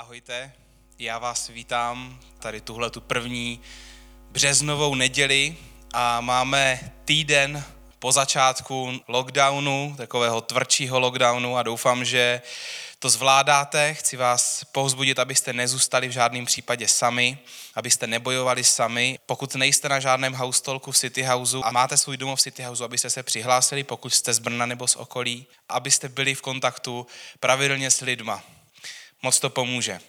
Ahojte, já vás vítám tady tuhle tu první březnovou neděli a máme týden po začátku lockdownu, takového tvrdšího lockdownu a doufám, že to zvládáte. Chci vás povzbudit, abyste nezůstali v žádném případě sami, abyste nebojovali sami. Pokud nejste na žádném haustolku v City Houseu a máte svůj domov v City Houseu, abyste se přihlásili, pokud jste z Brna nebo z okolí, abyste byli v kontaktu pravidelně s lidma. Moc to pomůže.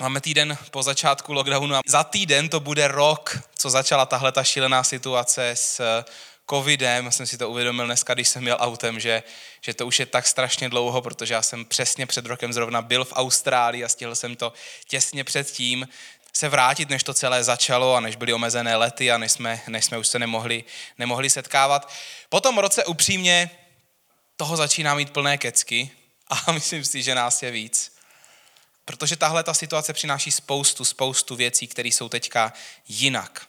Máme týden po začátku lockdownu a za týden to bude rok, co začala tahle ta šílená situace s covidem. Já jsem si to uvědomil dneska, když jsem jel autem, že, že to už je tak strašně dlouho, protože já jsem přesně před rokem zrovna byl v Austrálii a stihl jsem to těsně předtím se vrátit, než to celé začalo a než byly omezené lety a než jsme, než jsme už se nemohli, nemohli setkávat. Po tom roce upřímně toho začíná mít plné kecky a myslím si, že nás je víc. Protože tahle ta situace přináší spoustu, spoustu věcí, které jsou teďka jinak.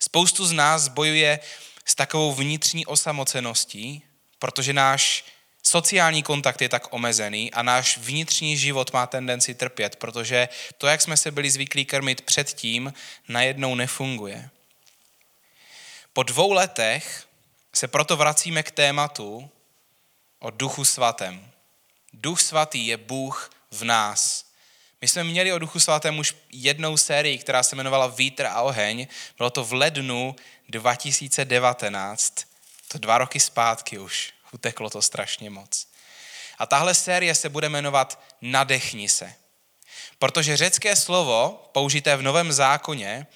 Spoustu z nás bojuje s takovou vnitřní osamoceností, protože náš sociální kontakt je tak omezený a náš vnitřní život má tendenci trpět, protože to, jak jsme se byli zvyklí krmit předtím, najednou nefunguje. Po dvou letech se proto vracíme k tématu o duchu svatém. Duch svatý je Bůh v nás. My jsme měli o Duchu Svatém už jednou sérii, která se jmenovala Vítr a oheň. Bylo to v lednu 2019. To dva roky zpátky už. Uteklo to strašně moc. A tahle série se bude jmenovat Nadechni se. Protože řecké slovo, použité v Novém zákoně,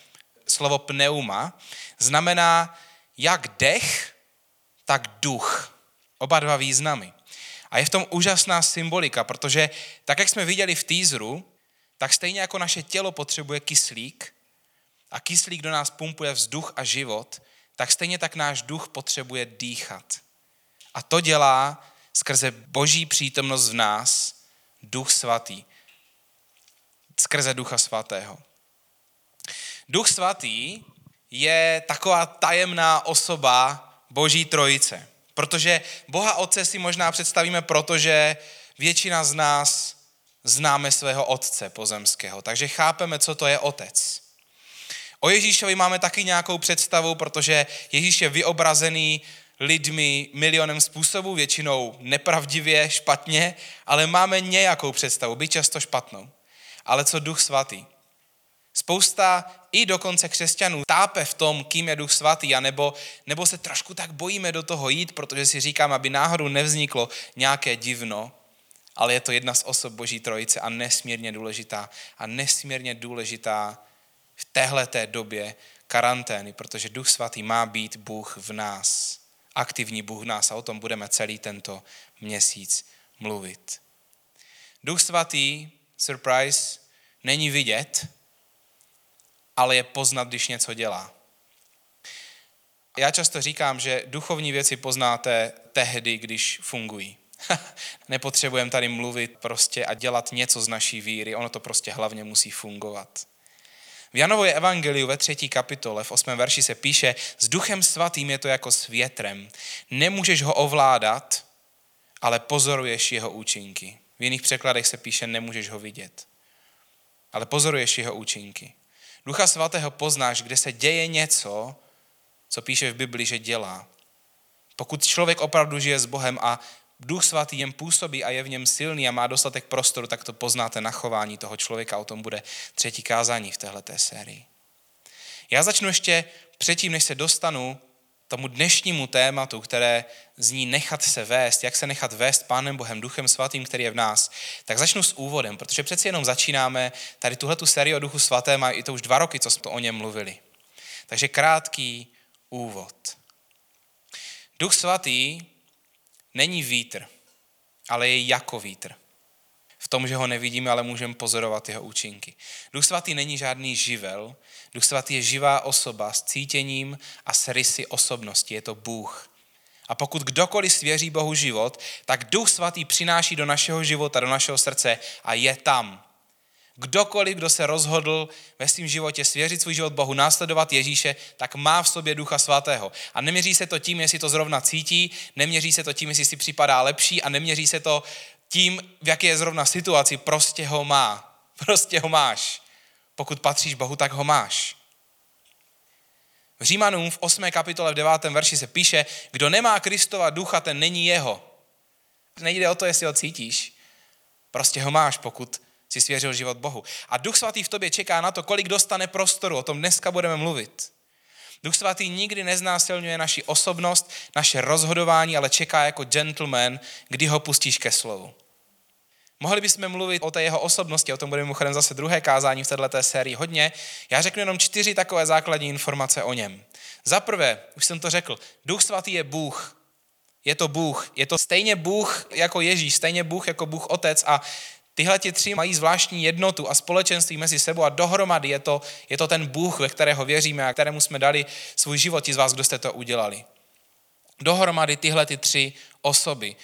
slovo pneuma, znamená jak dech, tak duch. Oba dva významy. A je v tom úžasná symbolika, protože tak, jak jsme viděli v teaseru, tak stejně jako naše tělo potřebuje kyslík a kyslík do nás pumpuje vzduch a život, tak stejně tak náš duch potřebuje dýchat. A to dělá skrze boží přítomnost v nás duch svatý. Skrze ducha svatého. Duch svatý je taková tajemná osoba boží trojice. Protože Boha Otce si možná představíme, protože většina z nás známe svého otce pozemského, takže chápeme, co to je otec. O Ježíšovi máme taky nějakou představu, protože Ježíš je vyobrazený lidmi milionem způsobů, většinou nepravdivě, špatně, ale máme nějakou představu, byť často špatnou. Ale co Duch Svatý? Spousta i dokonce křesťanů tápe v tom, kým je Duch Svatý, anebo, nebo se trošku tak bojíme do toho jít, protože si říkám, aby náhodou nevzniklo nějaké divno, ale je to jedna z osob Boží trojice a nesmírně důležitá. A nesmírně důležitá v téhleté době karantény, protože Duch Svatý má být Bůh v nás. Aktivní Bůh v nás a o tom budeme celý tento měsíc mluvit. Duch Svatý, surprise, není vidět, ale je poznat, když něco dělá. Já často říkám, že duchovní věci poznáte tehdy, když fungují. Nepotřebujeme tady mluvit prostě a dělat něco z naší víry, ono to prostě hlavně musí fungovat. V Janově evangeliu ve třetí kapitole v osmém verši se píše, s duchem svatým je to jako s větrem. Nemůžeš ho ovládat, ale pozoruješ jeho účinky. V jiných překladech se píše, nemůžeš ho vidět, ale pozoruješ jeho účinky. Ducha svatého poznáš, kde se děje něco, co píše v Bibli, že dělá. Pokud člověk opravdu žije s Bohem a Duch svatý jen působí a je v něm silný a má dostatek prostoru, tak to poznáte na chování toho člověka. O tom bude třetí kázání v této sérii. Já začnu ještě předtím, než se dostanu tomu dnešnímu tématu, které zní nechat se vést, jak se nechat vést Pánem Bohem, Duchem Svatým, který je v nás, tak začnu s úvodem, protože přeci jenom začínáme tady tuhle tu sérii o Duchu Svatém a i to už dva roky, co jsme to o něm mluvili. Takže krátký úvod. Duch Svatý není vítr, ale je jako vítr. V tom, že ho nevidíme, ale můžeme pozorovat jeho účinky. Duch svatý není žádný živel. Duch svatý je živá osoba s cítěním a s rysy osobnosti. Je to Bůh. A pokud kdokoliv svěří Bohu život, tak Duch svatý přináší do našeho života, do našeho srdce a je tam. Kdokoliv, kdo se rozhodl ve svém životě svěřit svůj život Bohu, následovat Ježíše, tak má v sobě Ducha Svatého. A neměří se to tím, jestli to zrovna cítí, neměří se to tím, jestli si připadá lepší a neměří se to tím, v jaké je zrovna situaci, prostě ho má. Prostě ho máš. Pokud patříš Bohu, tak ho máš. V Římanům v 8. kapitole v 9. verši se píše, kdo nemá Kristova ducha, ten není jeho. Nejde o to, jestli ho cítíš. Prostě ho máš, pokud si svěřil život Bohu. A Duch Svatý v tobě čeká na to, kolik dostane prostoru. O tom dneska budeme mluvit. Duch Svatý nikdy neznásilňuje naši osobnost, naše rozhodování, ale čeká jako gentleman, kdy ho pustíš ke slovu. Mohli bychom mluvit o té jeho osobnosti, o tom budeme mimochodem zase druhé kázání v této sérii hodně. Já řeknu jenom čtyři takové základní informace o něm. Za prvé, už jsem to řekl, Duch Svatý je Bůh. Je to Bůh. Je to stejně Bůh jako Ježíš, stejně Bůh jako Bůh Otec a Tyhle ti tři mají zvláštní jednotu a společenství mezi sebou a dohromady je to, je to ten Bůh, ve kterého věříme a kterému jsme dali svůj život, ti z vás, kdo jste to udělali. Dohromady tyhle ty tři osoby.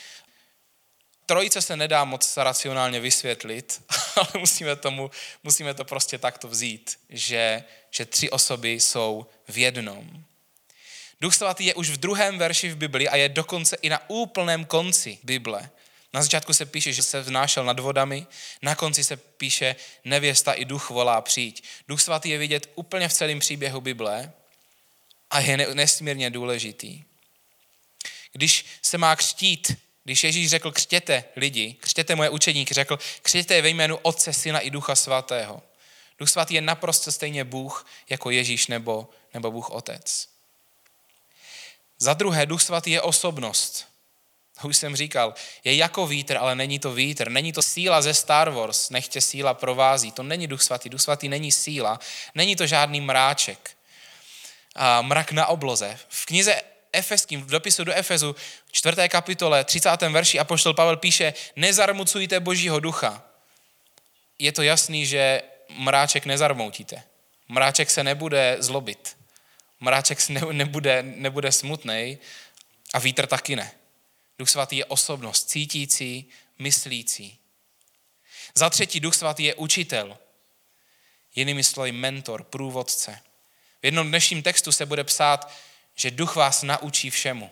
Trojice se nedá moc racionálně vysvětlit, ale musíme, tomu, musíme to prostě takto vzít, že, že tři osoby jsou v jednom. Duch svatý je už v druhém verši v Bibli a je dokonce i na úplném konci Bible. Na začátku se píše, že se vznášel nad vodami, na konci se píše, nevěsta i duch volá přijď. Duch svatý je vidět úplně v celém příběhu Bible a je nesmírně důležitý. Když se má křtít, když Ježíš řekl křtěte lidi, křtěte moje učeníky, řekl křtěte ve jménu Otce, Syna i Ducha Svatého. Duch Svatý je naprosto stejně Bůh jako Ježíš nebo, nebo Bůh Otec. Za druhé, Duch Svatý je osobnost už jsem říkal, je jako vítr, ale není to vítr. Není to síla ze Star Wars, nechtě síla provází. To není duch svatý. Duch svatý není síla. Není to žádný mráček. A mrak na obloze. V knize Efeským, v dopisu do Efezu, 4. kapitole, 30. verši Apoštol Pavel píše, nezarmucujte božího ducha. Je to jasný, že mráček nezarmoutíte. Mráček se nebude zlobit. Mráček se nebude, nebude smutný a vítr taky ne. Duch svatý je osobnost, cítící, myslící. Za třetí, Duch svatý je učitel. Jinými slovy mentor, průvodce. V jednom dnešním textu se bude psát, že duch vás naučí všemu.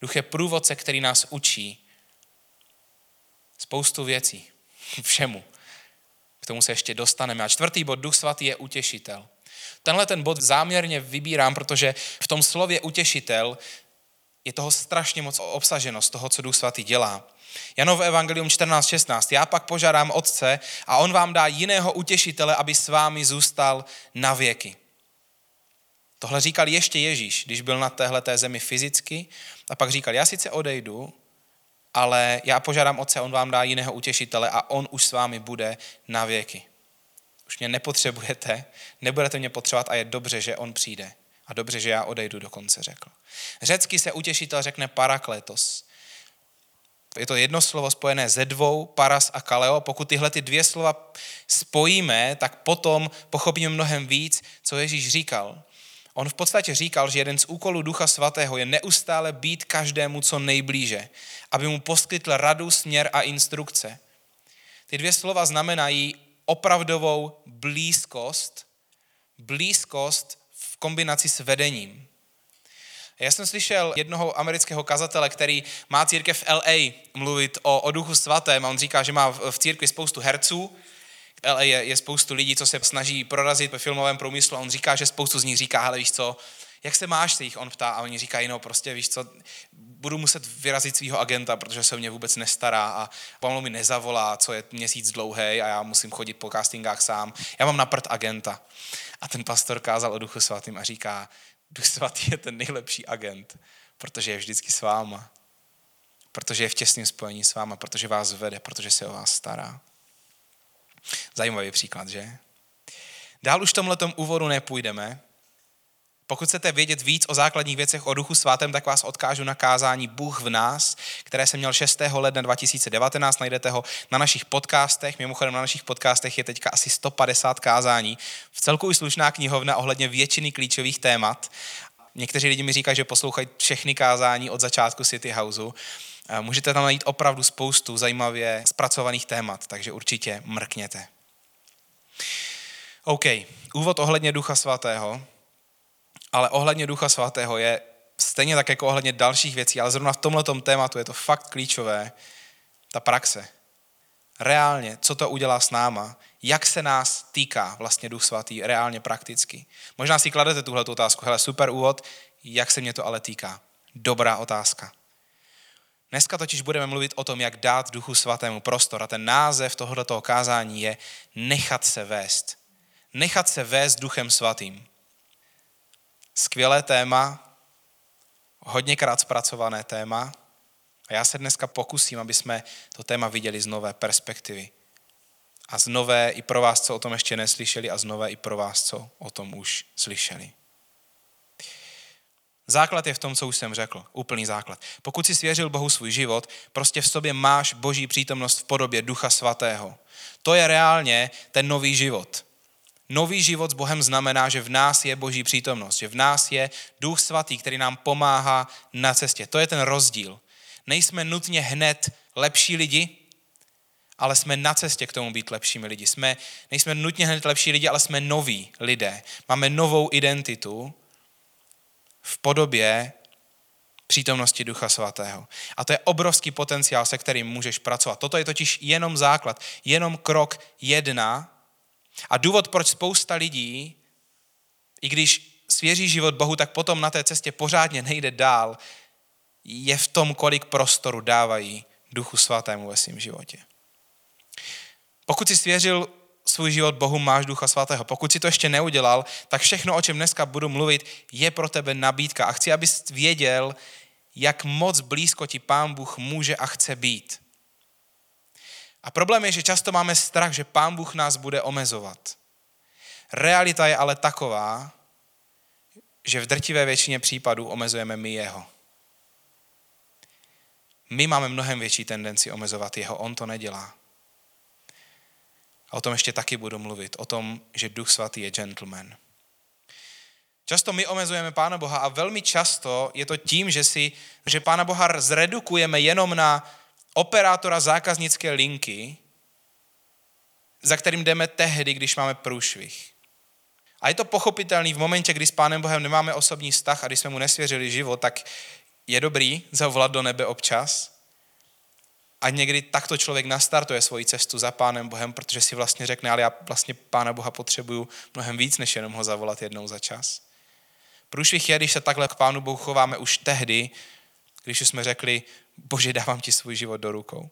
Duch je průvodce, který nás učí spoustu věcí. Všemu. K tomu se ještě dostaneme. A čtvrtý bod, Duch svatý je utěšitel. Tenhle ten bod záměrně vybírám, protože v tom slově utěšitel je toho strašně moc obsaženo z toho, co Duch Svatý dělá. Janov Evangelium 14.16. Já pak požádám Otce a On vám dá jiného utěšitele, aby s vámi zůstal na věky. Tohle říkal ještě Ježíš, když byl na téhle té zemi fyzicky a pak říkal, já sice odejdu, ale já požádám Otce, on vám dá jiného utěšitele a on už s vámi bude na věky. Už mě nepotřebujete, nebudete mě potřebovat a je dobře, že on přijde. A dobře, že já odejdu, dokonce řekl. Řecky se utěšitel řekne parakletos. Je to jedno slovo spojené ze dvou, paras a kaleo. Pokud tyhle ty dvě slova spojíme, tak potom pochopíme mnohem víc, co Ježíš říkal. On v podstatě říkal, že jeden z úkolů Ducha Svatého je neustále být každému co nejblíže, aby mu poskytl radu, směr a instrukce. Ty dvě slova znamenají opravdovou blízkost, blízkost kombinaci s vedením. Já jsem slyšel jednoho amerického kazatele, který má církev v LA mluvit o, o duchu svatém a on říká, že má v církvi spoustu herců, LA je, je spoustu lidí, co se snaží prorazit ve filmovém průmyslu a on říká, že spoustu z nich říká, hele víš co, jak se máš, se jich on ptá a oni říkají, no prostě víš co, budu muset vyrazit svého agenta, protože se o mě vůbec nestará a pomalu mi nezavolá, co je měsíc dlouhý a já musím chodit po castingách sám. Já mám na prd agenta. A ten pastor kázal o duchu svatým a říká, duch svatý je ten nejlepší agent, protože je vždycky s váma. Protože je v těsném spojení s váma, protože vás vede, protože se o vás stará. Zajímavý příklad, že? Dál už v tomhle úvodu nepůjdeme, pokud chcete vědět víc o základních věcech o Duchu Svatém, tak vás odkážu na kázání Bůh v nás, které jsem měl 6. ledna 2019. Najdete ho na našich podcastech. Mimochodem na našich podcastech je teďka asi 150 kázání. V celku i slušná knihovna ohledně většiny klíčových témat. Někteří lidi mi říkají, že poslouchají všechny kázání od začátku City Houseu. Můžete tam najít opravdu spoustu zajímavě zpracovaných témat, takže určitě mrkněte. OK, úvod ohledně Ducha Svatého ale ohledně Ducha Svatého je stejně tak jako ohledně dalších věcí, ale zrovna v tomhle tématu je to fakt klíčové, ta praxe. Reálně, co to udělá s náma, jak se nás týká vlastně Duch Svatý reálně prakticky. Možná si kladete tuhle otázku, hele, super úvod, jak se mě to ale týká. Dobrá otázka. Dneska totiž budeme mluvit o tom, jak dát Duchu Svatému prostor a ten název tohoto kázání je nechat se vést. Nechat se vést Duchem Svatým. Skvělé téma, hodněkrát zpracované téma a já se dneska pokusím, aby jsme to téma viděli z nové perspektivy. A z nové i pro vás, co o tom ještě neslyšeli a z nové i pro vás, co o tom už slyšeli. Základ je v tom, co už jsem řekl. Úplný základ. Pokud si svěřil Bohu svůj život, prostě v sobě máš boží přítomnost v podobě Ducha Svatého. To je reálně ten nový život. Nový život s Bohem znamená, že v nás je boží přítomnost, že v nás je Duch Svatý, který nám pomáhá na cestě. To je ten rozdíl. Nejsme nutně hned lepší lidi, ale jsme na cestě k tomu být lepšími lidi. Jsme, nejsme nutně hned lepší lidi, ale jsme noví lidé. Máme novou identitu v podobě přítomnosti Ducha Svatého. A to je obrovský potenciál, se kterým můžeš pracovat. Toto je totiž jenom základ, jenom krok jedna. A důvod, proč spousta lidí, i když svěří život Bohu, tak potom na té cestě pořádně nejde dál, je v tom, kolik prostoru dávají Duchu Svatému ve svém životě. Pokud si svěřil svůj život Bohu, máš Ducha Svatého. Pokud si to ještě neudělal, tak všechno, o čem dneska budu mluvit, je pro tebe nabídka. A chci, abys věděl, jak moc blízko ti Pán Bůh může a chce být. A problém je, že často máme strach, že Pán Bůh nás bude omezovat. Realita je ale taková, že v drtivé většině případů omezujeme my jeho. My máme mnohem větší tendenci omezovat jeho, on to nedělá. A o tom ještě taky budu mluvit, o tom, že Duch Svatý je gentleman. Často my omezujeme Pána Boha a velmi často je to tím, že, si, že Pána Boha zredukujeme jenom na operátora zákaznické linky, za kterým jdeme tehdy, když máme průšvih. A je to pochopitelný v momentě, kdy s Pánem Bohem nemáme osobní vztah a když jsme mu nesvěřili život, tak je dobrý zavolat do nebe občas, a někdy takto člověk nastartuje svoji cestu za Pánem Bohem, protože si vlastně řekne, ale já vlastně Pána Boha potřebuju mnohem víc, než jenom ho zavolat jednou za čas. Průšvih je, když se takhle k Pánu Bohu chováme už tehdy, když jsme řekli, Bože, dávám ti svůj život do rukou.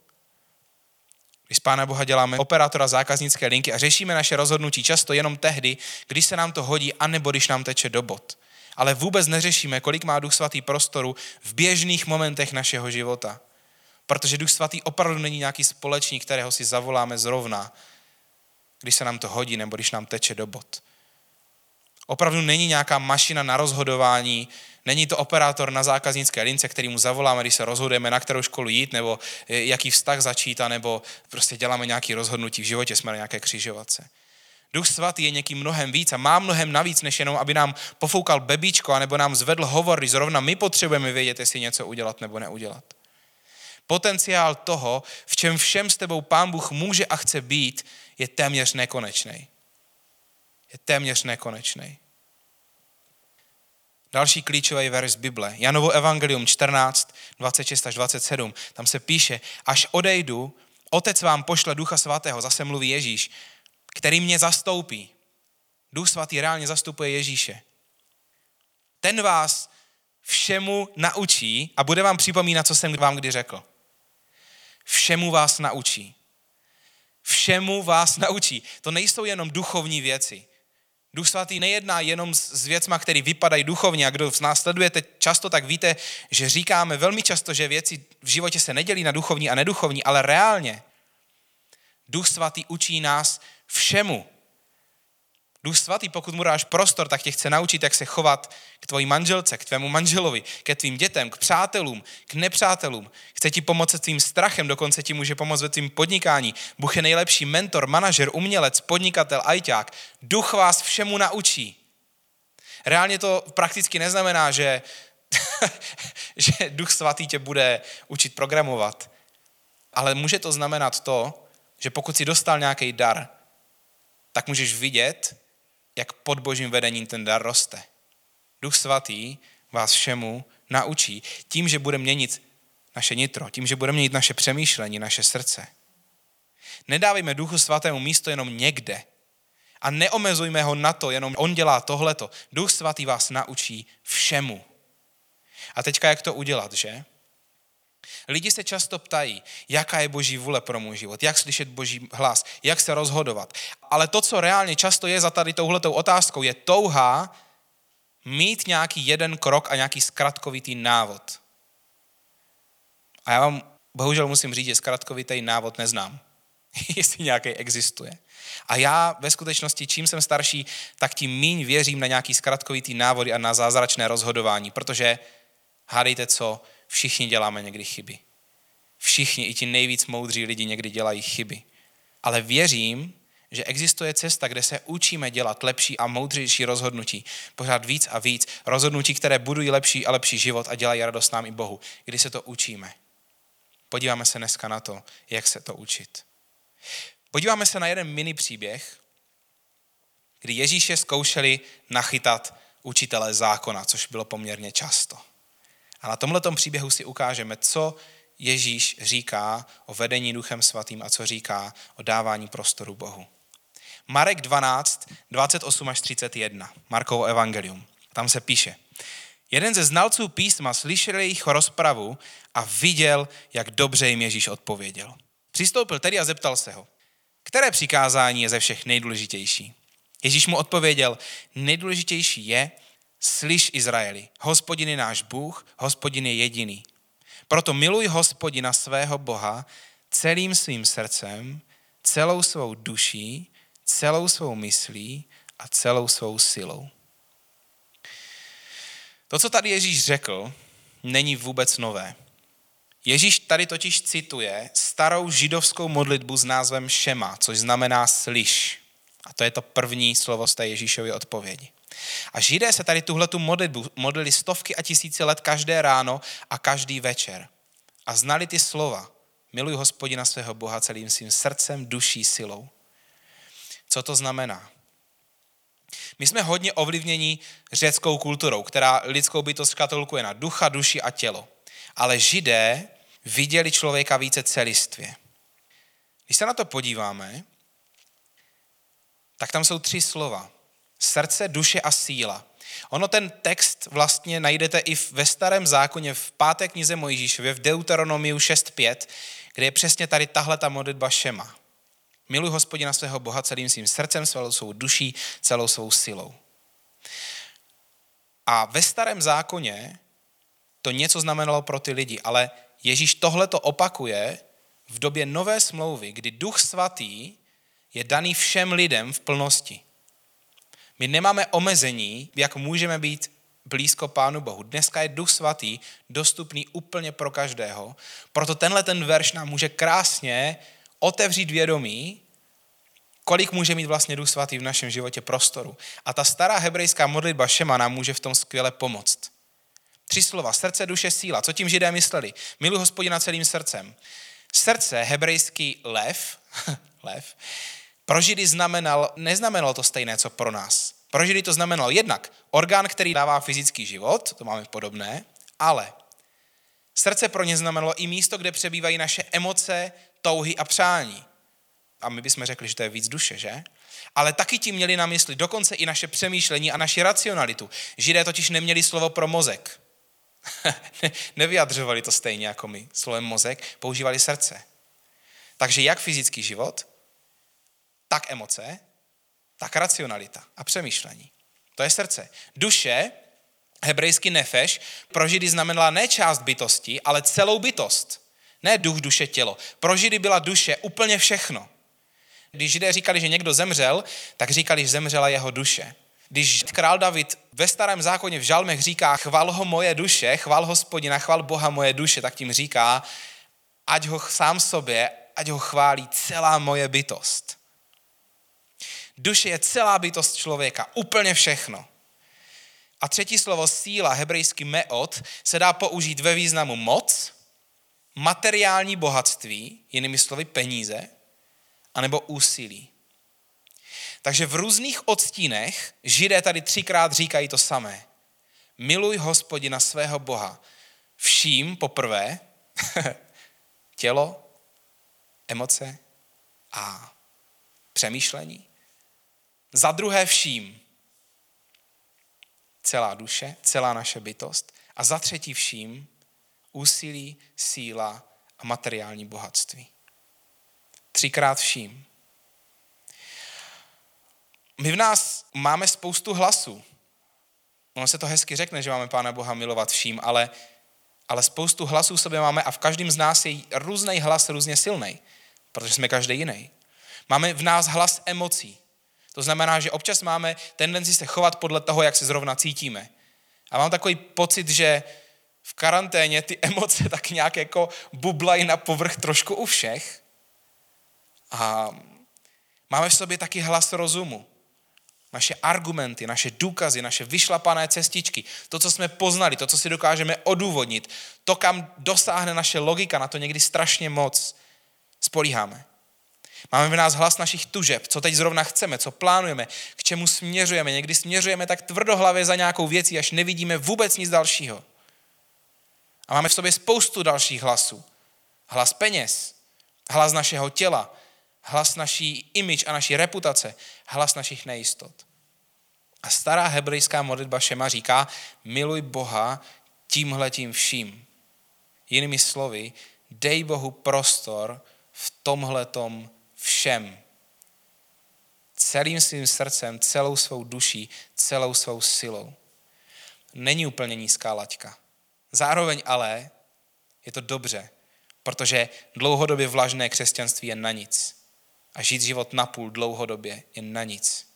Když z Pána Boha děláme operátora zákaznické linky a řešíme naše rozhodnutí často jenom tehdy, když se nám to hodí, anebo když nám teče do bod. Ale vůbec neřešíme, kolik má Duch Svatý prostoru v běžných momentech našeho života. Protože Duch Svatý opravdu není nějaký společník, kterého si zavoláme zrovna, když se nám to hodí nebo když nám teče do bod. Opravdu není nějaká mašina na rozhodování, není to operátor na zákaznické lince, který mu zavoláme, když se rozhodujeme, na kterou školu jít, nebo jaký vztah začít, nebo prostě děláme nějaké rozhodnutí v životě, jsme na nějaké křižovatce. Duch svatý je někým mnohem víc a má mnohem navíc, než jenom, aby nám pofoukal bebíčko, anebo nám zvedl hovor, když zrovna my potřebujeme vědět, jestli něco udělat nebo neudělat. Potenciál toho, v čem všem s tebou Pán Bůh může a chce být, je téměř nekonečný. Je téměř nekonečný. Další klíčový verš z Bible. Janovo evangelium 14, 26 až 27. Tam se píše, až odejdu, otec vám pošle ducha svatého, zase mluví Ježíš, který mě zastoupí. Duch svatý reálně zastupuje Ježíše. Ten vás všemu naučí a bude vám připomínat, co jsem vám kdy řekl všemu vás naučí. Všemu vás naučí. To nejsou jenom duchovní věci. Duch svatý nejedná jenom s věcma, které vypadají duchovně. A kdo v nás sledujete často, tak víte, že říkáme velmi často, že věci v životě se nedělí na duchovní a neduchovní, ale reálně. Duch svatý učí nás všemu. Duch svatý, pokud mu dáš prostor, tak tě chce naučit, jak se chovat k tvojí manželce, k tvému manželovi, ke tvým dětem, k přátelům, k nepřátelům. Chce ti pomoct se tvým strachem, dokonce ti může pomoct ve tvým podnikání. Bůh je nejlepší mentor, manažer, umělec, podnikatel, ajťák. Duch vás všemu naučí. Reálně to prakticky neznamená, že, že Duch svatý tě bude učit programovat. Ale může to znamenat to, že pokud si dostal nějaký dar, tak můžeš vidět, jak pod božím vedením ten dar roste. Duch svatý vás všemu naučí tím, že bude měnit naše nitro, tím, že bude měnit naše přemýšlení, naše srdce. Nedávejme duchu svatému místo jenom někde. A neomezujme ho na to, jenom on dělá tohleto. Duch svatý vás naučí všemu. A teďka jak to udělat, že? Lidi se často ptají, jaká je boží vůle pro můj život, jak slyšet boží hlas, jak se rozhodovat. Ale to, co reálně často je za tady touhletou otázkou, je touha mít nějaký jeden krok a nějaký zkratkovitý návod. A já vám bohužel musím říct, že zkratkovitý návod neznám, jestli nějaký existuje. A já ve skutečnosti, čím jsem starší, tak tím míň věřím na nějaký zkratkovitý návody a na zázračné rozhodování, protože hádejte co, všichni děláme někdy chyby. Všichni, i ti nejvíc moudří lidi někdy dělají chyby. Ale věřím, že existuje cesta, kde se učíme dělat lepší a moudřejší rozhodnutí. Pořád víc a víc. Rozhodnutí, které budují lepší a lepší život a dělají radost nám i Bohu. Kdy se to učíme. Podíváme se dneska na to, jak se to učit. Podíváme se na jeden mini příběh, kdy Ježíše zkoušeli nachytat učitele zákona, což bylo poměrně často. A na tomhle příběhu si ukážeme, co Ježíš říká o vedení Duchem Svatým a co říká o dávání prostoru Bohu. Marek 12, 28 až 31, Markovo evangelium. Tam se píše, jeden ze znalců písma slyšel jejich rozpravu a viděl, jak dobře jim Ježíš odpověděl. Přistoupil tedy a zeptal se ho, které přikázání je ze všech nejdůležitější? Ježíš mu odpověděl, nejdůležitější je, slyš Izraeli, hospodin je náš Bůh, hospodin je jediný. Proto miluj hospodina svého Boha celým svým srdcem, celou svou duší, celou svou myslí a celou svou silou. To, co tady Ježíš řekl, není vůbec nové. Ježíš tady totiž cituje starou židovskou modlitbu s názvem Šema, což znamená slyš. A to je to první slovo z té Ježíšovy odpovědi. A židé se tady tuhletu modlitbu modlili stovky a tisíce let každé ráno a každý večer. A znali ty slova. Miluj hospodina svého Boha celým svým srdcem, duší, silou. Co to znamená? My jsme hodně ovlivněni řeckou kulturou, která lidskou bytost škatolkuje na ducha, duši a tělo. Ale židé viděli člověka více celistvě. Když se na to podíváme, tak tam jsou tři slova. Srdce, duše a síla. Ono ten text vlastně najdete i ve starém zákoně, v páté knize Mojžíšově, v Deuteronomiu 6.5, kde je přesně tady tahle ta modlitba Šema. Miluj hospodina svého Boha celým svým srdcem, celou svou duší, celou svou silou. A ve starém zákoně to něco znamenalo pro ty lidi, ale Ježíš tohle to opakuje v době nové smlouvy, kdy duch svatý je daný všem lidem v plnosti. My nemáme omezení, jak můžeme být blízko Pánu Bohu. Dneska je Duch Svatý dostupný úplně pro každého, proto tenhle ten verš nám může krásně otevřít vědomí, kolik může mít vlastně Duch Svatý v našem životě prostoru. A ta stará hebrejská modlitba Šema nám může v tom skvěle pomoct. Tři slova, srdce, duše, síla. Co tím židé mysleli? Miluji hospodina celým srdcem. Srdce, hebrejský lev, lev, pro Židy znamenal, neznamenalo to stejné, co pro nás. Pro Židy to znamenalo jednak orgán, který dává fyzický život, to máme podobné, ale srdce pro ně znamenalo i místo, kde přebývají naše emoce, touhy a přání. A my bychom řekli, že to je víc duše, že? Ale taky tím měli na mysli dokonce i naše přemýšlení a naši racionalitu. Židé totiž neměli slovo pro mozek. Nevyjadřovali to stejně jako my. Slovem mozek používali srdce. Takže jak fyzický život, tak emoce, tak racionalita a přemýšlení. To je srdce. Duše, hebrejsky nefeš, pro židy znamenala ne část bytosti, ale celou bytost. Ne duch, duše, tělo. Pro židy byla duše úplně všechno. Když židé říkali, že někdo zemřel, tak říkali, že zemřela jeho duše. Když král David ve starém zákoně v žalmech říká chval ho moje duše, chval hospodina, chval Boha moje duše, tak tím říká, ať ho sám sobě, ať ho chválí celá moje bytost. Duše je celá bytost člověka, úplně všechno. A třetí slovo síla, hebrejský meot, se dá použít ve významu moc, materiální bohatství, jinými slovy peníze, anebo úsilí. Takže v různých odstínech židé tady třikrát říkají to samé. Miluj hospodina svého Boha. Vším poprvé tělo, emoce a přemýšlení. Za druhé vším. Celá duše, celá naše bytost. A za třetí vším úsilí, síla a materiální bohatství. Třikrát vším. My v nás máme spoustu hlasů. Ono se to hezky řekne, že máme Pána Boha milovat vším, ale, ale spoustu hlasů sobě máme a v každém z nás je různý hlas různě silný, protože jsme každý jiný. Máme v nás hlas emocí. To znamená, že občas máme tendenci se chovat podle toho, jak se zrovna cítíme. A mám takový pocit, že v karanténě ty emoce tak nějak jako bublají na povrch trošku u všech. A máme v sobě taky hlas rozumu. Naše argumenty, naše důkazy, naše vyšlapané cestičky, to, co jsme poznali, to, co si dokážeme odůvodnit, to, kam dosáhne naše logika, na to někdy strašně moc spolíháme. Máme v nás hlas našich tužeb, co teď zrovna chceme, co plánujeme, k čemu směřujeme. Někdy směřujeme tak tvrdohlavě za nějakou věcí, až nevidíme vůbec nic dalšího. A máme v sobě spoustu dalších hlasů. Hlas peněz, hlas našeho těla, hlas naší image a naší reputace, hlas našich nejistot. A stará hebrejská modlitba Šema říká, miluj Boha tímhletím vším. Jinými slovy, dej Bohu prostor v tomhletom všem. Celým svým srdcem, celou svou duší, celou svou silou. Není úplně nízká laťka. Zároveň ale je to dobře, protože dlouhodobě vlažné křesťanství je na nic. A žít život napůl dlouhodobě je na nic.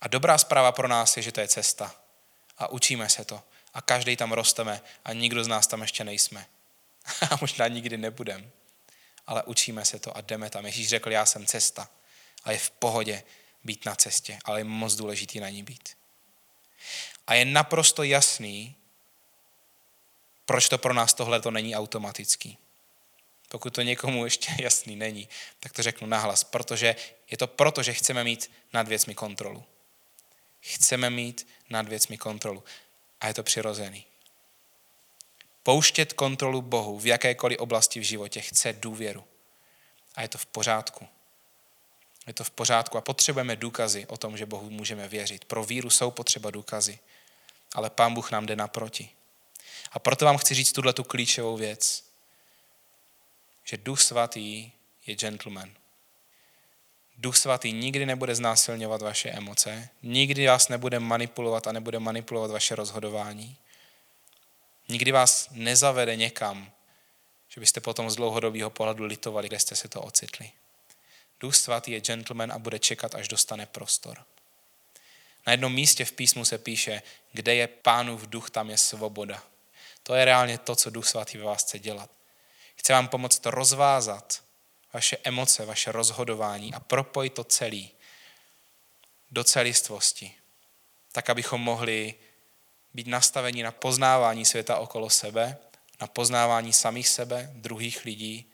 A dobrá zpráva pro nás je, že to je cesta. A učíme se to. A každý tam rosteme a nikdo z nás tam ještě nejsme. A možná nikdy nebudeme. Ale učíme se to a jdeme tam. Ježíš řekl, já jsem cesta. A je v pohodě být na cestě, ale je moc důležitý na ní být. A je naprosto jasný, proč to pro nás tohle to není automatický. Pokud to někomu ještě jasný není, tak to řeknu nahlas, protože je to proto, že chceme mít nad věcmi kontrolu. Chceme mít nad věcmi kontrolu. A je to přirozený. Pouštět kontrolu Bohu v jakékoliv oblasti v životě chce důvěru. A je to v pořádku. Je to v pořádku a potřebujeme důkazy o tom, že Bohu můžeme věřit. Pro víru jsou potřeba důkazy, ale Pán Bůh nám jde naproti. A proto vám chci říct tuhle tu klíčovou věc, že Duch Svatý je gentleman. Duch Svatý nikdy nebude znásilňovat vaše emoce, nikdy vás nebude manipulovat a nebude manipulovat vaše rozhodování. Nikdy vás nezavede někam, že byste potom z dlouhodobého pohledu litovali, kde jste se to ocitli. Duch Svatý je gentleman a bude čekat, až dostane prostor. Na jednom místě v písmu se píše, kde je pánův duch, tam je svoboda. To je reálně to, co Duch Svatý ve vás chce dělat. Chce vám pomoct rozvázat, vaše emoce, vaše rozhodování a propojit to celý do celistvosti, tak abychom mohli být nastaveni na poznávání světa okolo sebe, na poznávání samých sebe, druhých lidí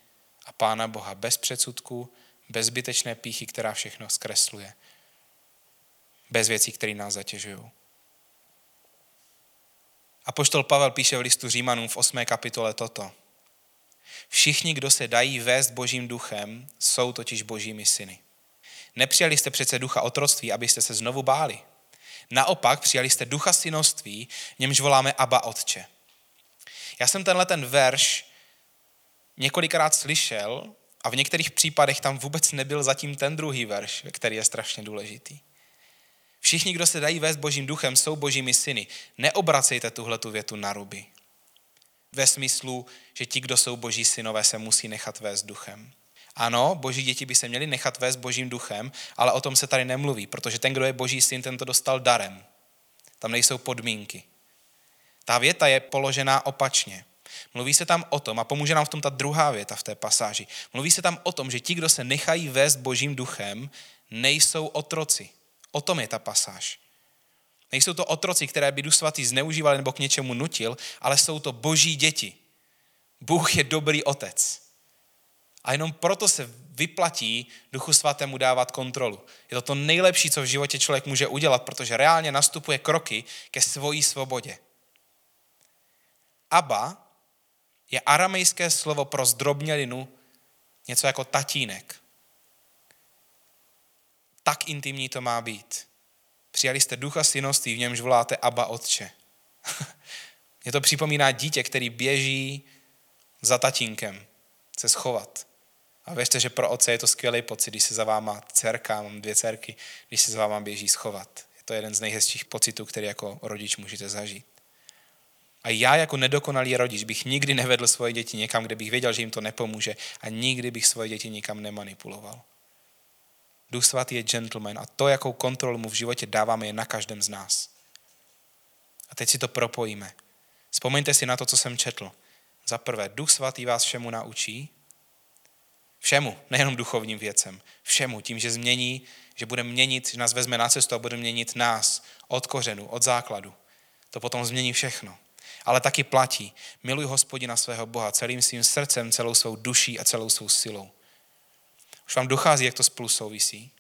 a Pána Boha bez předsudků, bez zbytečné píchy, která všechno zkresluje, bez věcí, které nás zatěžují. A poštol Pavel píše v listu Římanům v 8. kapitole toto. Všichni, kdo se dají vést božím duchem, jsou totiž božími syny. Nepřijali jste přece ducha otroctví, abyste se znovu báli. Naopak přijali jste ducha synoství, němž voláme Abba Otče. Já jsem tenhle ten verš několikrát slyšel a v některých případech tam vůbec nebyl zatím ten druhý verš, který je strašně důležitý. Všichni, kdo se dají vést božím duchem, jsou božími syny. Neobracejte tuhle tu větu na ruby. Ve smyslu, že ti, kdo jsou boží synové, se musí nechat vést duchem. Ano, boží děti by se měly nechat vést božím duchem, ale o tom se tady nemluví, protože ten, kdo je boží syn, ten to dostal darem. Tam nejsou podmínky. Ta věta je položená opačně. Mluví se tam o tom, a pomůže nám v tom ta druhá věta v té pasáži, mluví se tam o tom, že ti, kdo se nechají vést božím duchem, nejsou otroci. O tom je ta pasáž. Nejsou to otroci, které by Duch Svatý zneužíval nebo k něčemu nutil, ale jsou to boží děti. Bůh je dobrý otec. A jenom proto se vyplatí Duchu Svatému dávat kontrolu. Je to to nejlepší, co v životě člověk může udělat, protože reálně nastupuje kroky ke svojí svobodě. Aba je aramejské slovo pro zdrobnělinu Něco jako tatínek. Tak intimní to má být. Přijali jste ducha synoství, v němž voláte Abba Otče. Mně to připomíná dítě, který běží za tatínkem se schovat. A věřte, že pro otce je to skvělý pocit, když se za váma dcerka, mám dvě dcerky, když se za váma běží schovat. Je to jeden z nejhezčích pocitů, který jako rodič můžete zažít. A já jako nedokonalý rodič bych nikdy nevedl svoje děti někam, kde bych věděl, že jim to nepomůže a nikdy bych svoje děti nikam nemanipuloval. Duch svatý je gentleman a to, jakou kontrolu mu v životě dáváme, je na každém z nás. A teď si to propojíme. Vzpomeňte si na to, co jsem četl. Za prvé, Duch svatý vás všemu naučí. Všemu, nejenom duchovním věcem. Všemu, tím, že změní, že bude měnit, že nás vezme na cestu a bude měnit nás od kořenu, od základu. To potom změní všechno. Ale taky platí, miluj hospodina svého Boha celým svým srdcem, celou svou duší a celou svou silou. Už vám dochází, jak to spolu souvisí.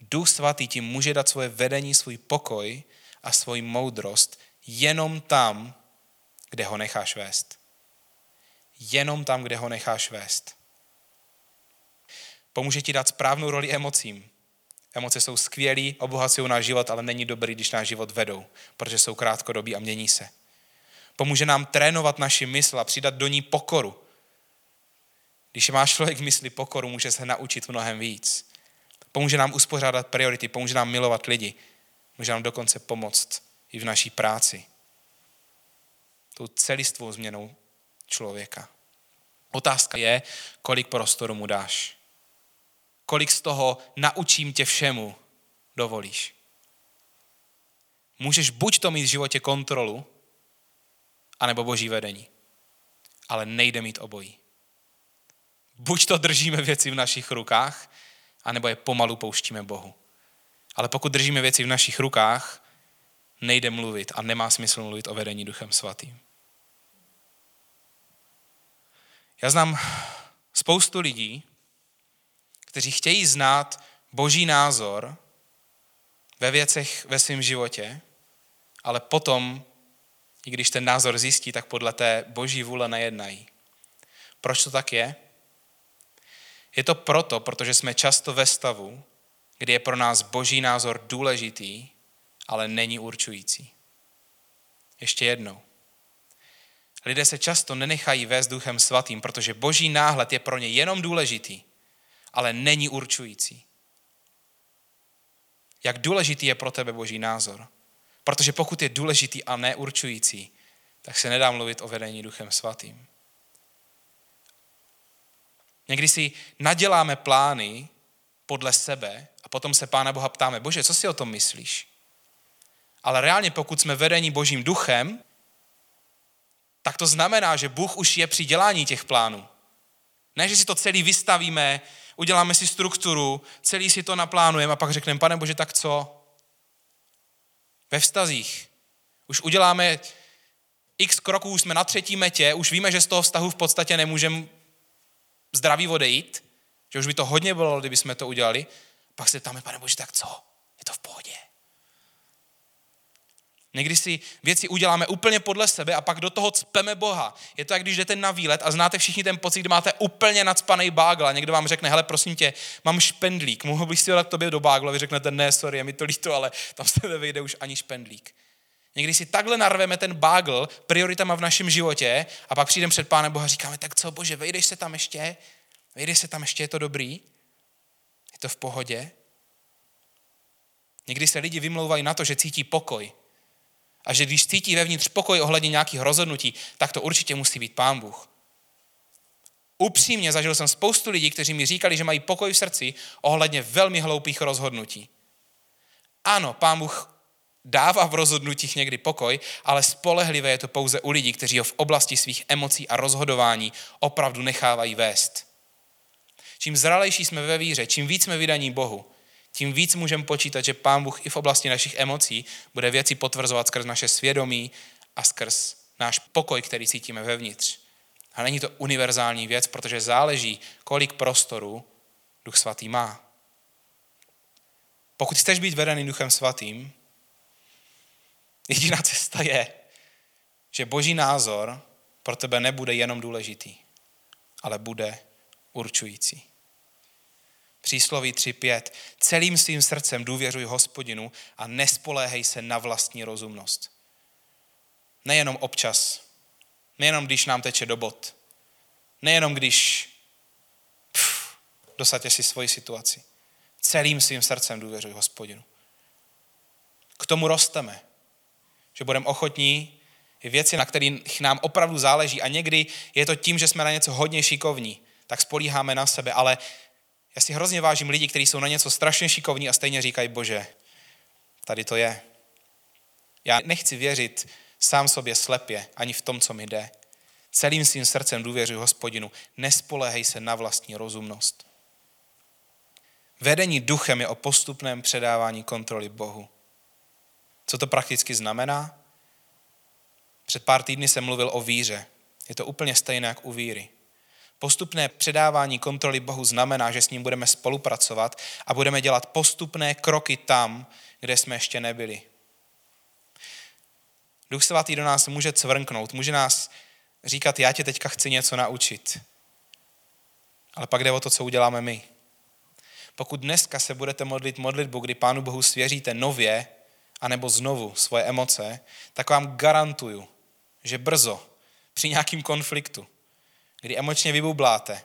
Duch svatý ti může dát svoje vedení, svůj pokoj a svoji moudrost jenom tam, kde ho necháš vést. Jenom tam, kde ho necháš vést. Pomůže ti dát správnou roli emocím. Emoce jsou skvělý, obohacují náš život, ale není dobrý, když náš život vedou, protože jsou krátkodobí a mění se. Pomůže nám trénovat naši mysl a přidat do ní pokoru. Když má člověk v mysli pokoru, může se naučit mnohem víc. Pomůže nám uspořádat priority, pomůže nám milovat lidi. Může nám dokonce pomoct i v naší práci. Tou celistvou změnou člověka. Otázka je, kolik prostoru mu dáš. Kolik z toho naučím tě všemu dovolíš. Můžeš buď to mít v životě kontrolu, anebo boží vedení. Ale nejde mít obojí. Buď to držíme věci v našich rukách, anebo je pomalu pouštíme Bohu. Ale pokud držíme věci v našich rukách, nejde mluvit a nemá smysl mluvit o vedení Duchem Svatým. Já znám spoustu lidí, kteří chtějí znát boží názor ve věcech ve svém životě, ale potom, i když ten názor zjistí, tak podle té boží vůle nejednají. Proč to tak je? Je to proto, protože jsme často ve stavu, kdy je pro nás boží názor důležitý, ale není určující. Ještě jednou. Lidé se často nenechají vést duchem svatým, protože boží náhled je pro ně jenom důležitý, ale není určující. Jak důležitý je pro tebe boží názor? Protože pokud je důležitý a neurčující, tak se nedá mluvit o vedení duchem svatým. Někdy si naděláme plány podle sebe a potom se Pána Boha ptáme, bože, co si o tom myslíš? Ale reálně, pokud jsme vedení božím duchem, tak to znamená, že Bůh už je při dělání těch plánů. Ne, že si to celý vystavíme, uděláme si strukturu, celý si to naplánujeme a pak řekneme, pane Bože, tak co? Ve vztazích. Už uděláme x kroků, jsme na třetí metě, už víme, že z toho vztahu v podstatě nemůžeme zdraví odejít, že už by to hodně bylo, kdyby jsme to udělali. Pak se ptáme, pane Bože, tak co? Je to v pohodě. Někdy si věci uděláme úplně podle sebe a pak do toho cpeme Boha. Je to, jak když jdete na výlet a znáte všichni ten pocit, kdy máte úplně nadspaný bágl a někdo vám řekne, hele, prosím tě, mám špendlík, mohl bych si ho dát tobě do bágla? A vy řeknete, ne, sorry, je mi to líto, ale tam se nevyjde už ani špendlík. Někdy si takhle narveme ten bágl prioritama v našem životě a pak přijdeme před Pánem Boha a říkáme, tak co, bože, vejdeš se tam ještě? Vejdeš se tam ještě, je to dobrý? Je to v pohodě? Někdy se lidi vymlouvají na to, že cítí pokoj. A že když cítí vevnitř pokoj ohledně nějakých rozhodnutí, tak to určitě musí být Pán Bůh. Upřímně zažil jsem spoustu lidí, kteří mi říkali, že mají pokoj v srdci ohledně velmi hloupých rozhodnutí. Ano, Pán Bůh dává v rozhodnutích někdy pokoj, ale spolehlivé je to pouze u lidí, kteří ho v oblasti svých emocí a rozhodování opravdu nechávají vést. Čím zralejší jsme ve víře, čím víc jsme vydaní Bohu, tím víc můžeme počítat, že Pán Bůh i v oblasti našich emocí bude věci potvrzovat skrz naše svědomí a skrz náš pokoj, který cítíme vevnitř. A není to univerzální věc, protože záleží, kolik prostoru Duch Svatý má. Pokud chceš být vedený Duchem Svatým, Jediná cesta je, že boží názor pro tebe nebude jenom důležitý, ale bude určující. Přísloví 3.5. Celým svým srdcem důvěřuj hospodinu a nespoléhej se na vlastní rozumnost. Nejenom občas, nejenom když nám teče do bod, nejenom když pff, dosadě si svoji situaci. Celým svým srdcem důvěřuj hospodinu. K tomu rosteme, že budeme ochotní věci, na kterých nám opravdu záleží a někdy je to tím, že jsme na něco hodně šikovní, tak spolíháme na sebe, ale já si hrozně vážím lidi, kteří jsou na něco strašně šikovní a stejně říkají, bože, tady to je. Já nechci věřit sám sobě slepě, ani v tom, co mi jde. Celým svým srdcem důvěřuji hospodinu. Nespolehej se na vlastní rozumnost. Vedení duchem je o postupném předávání kontroly Bohu. Co to prakticky znamená? Před pár týdny jsem mluvil o víře. Je to úplně stejné jak u víry. Postupné předávání kontroly Bohu znamená, že s ním budeme spolupracovat a budeme dělat postupné kroky tam, kde jsme ještě nebyli. Duch svatý do nás může cvrnknout, může nás říkat, já tě teďka chci něco naučit. Ale pak jde o to, co uděláme my. Pokud dneska se budete modlit modlitbu, kdy Pánu Bohu svěříte nově, anebo znovu svoje emoce, tak vám garantuju, že brzo, při nějakým konfliktu, kdy emočně vybubláte,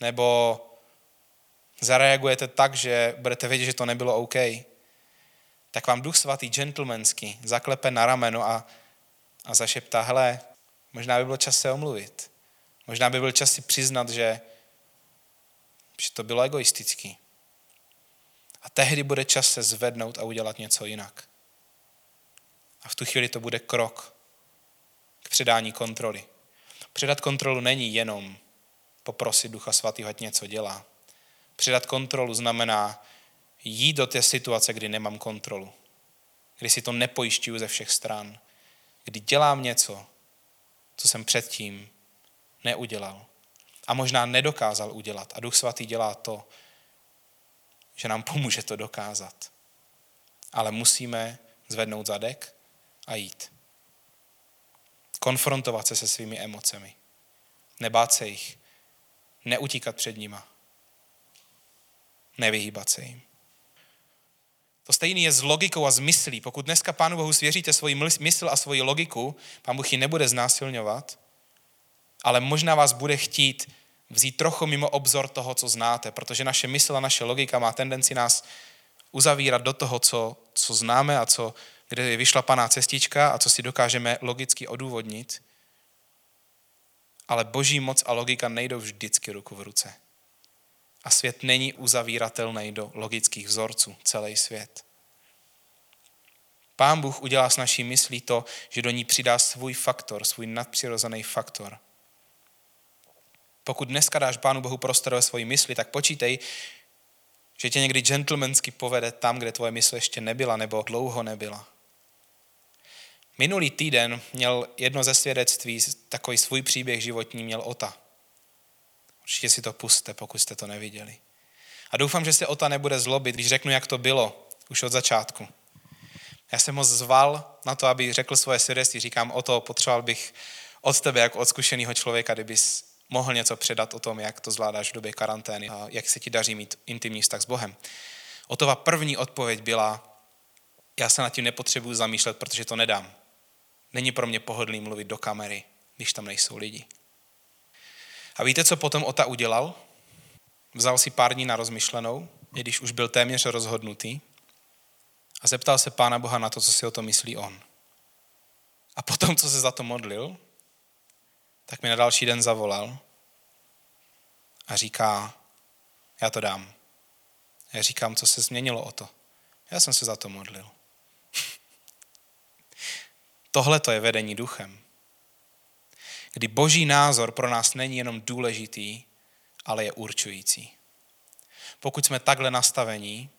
nebo zareagujete tak, že budete vědět, že to nebylo OK, tak vám duch svatý gentlemansky zaklepe na rameno a, a zašeptá, hele, možná by bylo čas se omluvit. Možná by byl čas si přiznat, že, že to bylo egoistický. A tehdy bude čas se zvednout a udělat něco jinak. A v tu chvíli to bude krok k předání kontroly. Předat kontrolu není jenom poprosit Ducha Svatého, ať něco dělá. Předat kontrolu znamená jít do té situace, kdy nemám kontrolu. Kdy si to nepojišťuju ze všech stran. Kdy dělám něco, co jsem předtím neudělal. A možná nedokázal udělat. A Duch Svatý dělá to, že nám pomůže to dokázat. Ale musíme zvednout zadek a jít. Konfrontovat se se svými emocemi. Nebát se jich. Neutíkat před nima. Nevyhýbat se jim. To stejné je s logikou a s myslí. Pokud dneska Pánu Bohu svěříte svoji mysl a svoji logiku, Pán Bůh ji nebude znásilňovat, ale možná vás bude chtít vzít trochu mimo obzor toho, co znáte, protože naše mysl a naše logika má tendenci nás uzavírat do toho, co, co známe a co, kde je vyšlapaná cestička a co si dokážeme logicky odůvodnit. Ale boží moc a logika nejdou vždycky ruku v ruce. A svět není uzavíratelný do logických vzorců, celý svět. Pán Bůh udělá s naší myslí to, že do ní přidá svůj faktor, svůj nadpřirozený faktor. Pokud dneska dáš Pánu Bohu prostor ve svoji mysli, tak počítej, že tě někdy gentlemansky povede tam, kde tvoje mysl ještě nebyla nebo dlouho nebyla. Minulý týden měl jedno ze svědectví, takový svůj příběh životní měl Ota. Určitě si to puste, pokud jste to neviděli. A doufám, že se Ota nebude zlobit, když řeknu, jak to bylo už od začátku. Já jsem ho zval na to, aby řekl svoje svědectví. Říkám, o to potřeboval bych od tebe, jako od zkušeného člověka, kdybys mohl něco předat o tom, jak to zvládáš v době karantény a jak se ti daří mít intimní vztah s Bohem. Otova první odpověď byla, já se nad tím nepotřebuju zamýšlet, protože to nedám. Není pro mě pohodlný mluvit do kamery, když tam nejsou lidi. A víte, co potom Ota udělal? Vzal si pár dní na rozmyšlenou, i když už byl téměř rozhodnutý, a zeptal se Pána Boha na to, co si o to myslí on. A potom, co se za to modlil, tak mi na další den zavolal a říká, já to dám. Já říkám, co se změnilo o to. Já jsem se za to modlil. Tohle to je vedení duchem. Kdy boží názor pro nás není jenom důležitý, ale je určující. Pokud jsme takhle nastavení,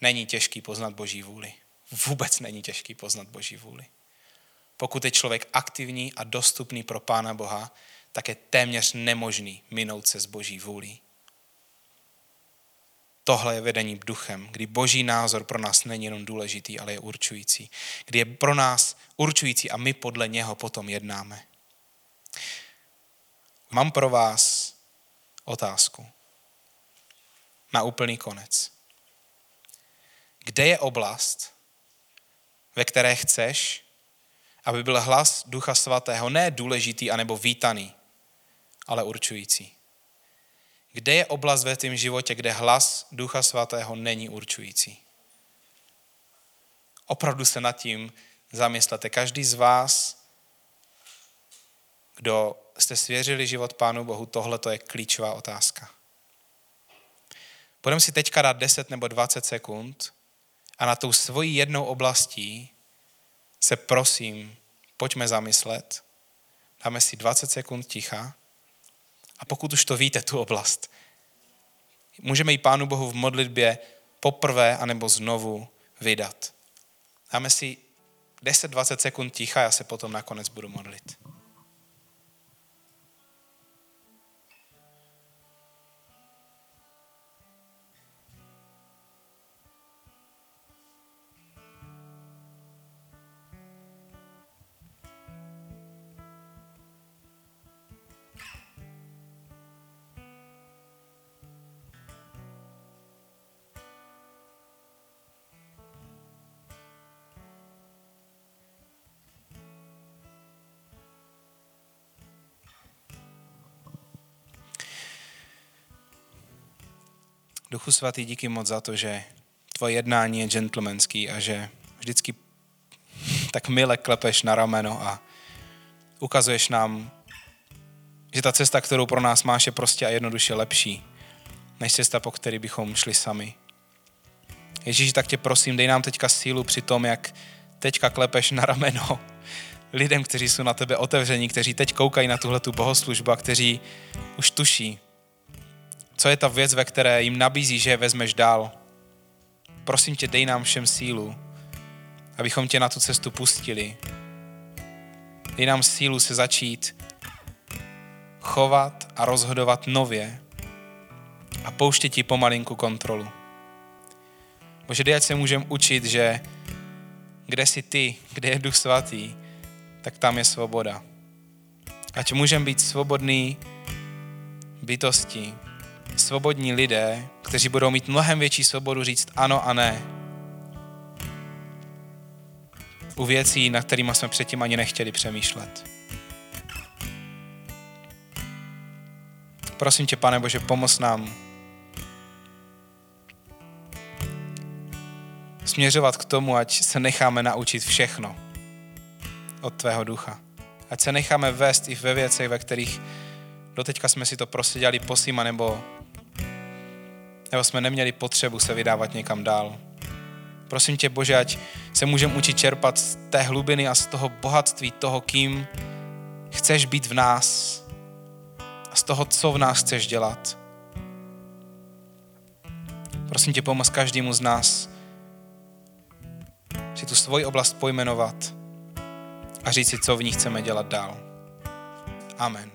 není těžký poznat boží vůli. Vůbec není těžký poznat boží vůli. Pokud je člověk aktivní a dostupný pro Pána Boha, tak je téměř nemožný minout se z boží vůlí. Tohle je vedení duchem, kdy boží názor pro nás není jenom důležitý, ale je určující. Kdy je pro nás určující a my podle něho potom jednáme. Mám pro vás otázku. Na úplný konec. Kde je oblast, ve které chceš, aby byl hlas Ducha Svatého ne důležitý anebo vítaný, ale určující? Kde je oblast ve tvém životě, kde hlas Ducha Svatého není určující? Opravdu se nad tím zamyslete. Každý z vás, kdo jste svěřili život Pánu Bohu, tohle je klíčová otázka. Budeme si teďka dát 10 nebo 20 sekund a na tou svojí jednou oblastí se prosím, pojďme zamyslet. Dáme si 20 sekund ticha a pokud už to víte, tu oblast, můžeme ji Pánu Bohu v modlitbě poprvé anebo znovu vydat. Dáme si 10-20 sekund ticha, já se potom nakonec budu modlit. Duchu svatý, díky moc za to, že tvoje jednání je gentlemanský a že vždycky tak mile klepeš na rameno a ukazuješ nám, že ta cesta, kterou pro nás máš, je prostě a jednoduše lepší, než cesta, po který bychom šli sami. Ježíš, tak tě prosím, dej nám teďka sílu při tom, jak teďka klepeš na rameno lidem, kteří jsou na tebe otevření, kteří teď koukají na tuhle tu bohoslužbu a kteří už tuší, co je ta věc, ve které jim nabízí, že je vezmeš dál. Prosím tě, dej nám všem sílu, abychom tě na tu cestu pustili. Dej nám sílu se začít chovat a rozhodovat nově a pouštět ti pomalinku kontrolu. Bože, dej, ať se můžeme učit, že kde jsi ty, kde je Duch Svatý, tak tam je svoboda. Ať můžeme být svobodný bytosti, svobodní lidé, kteří budou mít mnohem větší svobodu říct ano a ne. U věcí, na kterými jsme předtím ani nechtěli přemýšlet. Prosím tě, pane Bože, pomoz nám směřovat k tomu, ať se necháme naučit všechno od tvého ducha. Ať se necháme vést i ve věcech, ve kterých doteďka jsme si to proseděli posima nebo nebo jsme neměli potřebu se vydávat někam dál. Prosím tě, Bože, ať se můžeme učit čerpat z té hlubiny a z toho bohatství toho, kým chceš být v nás a z toho, co v nás chceš dělat. Prosím tě, pomoz každému z nás si tu svoji oblast pojmenovat a říct si, co v ní chceme dělat dál. Amen.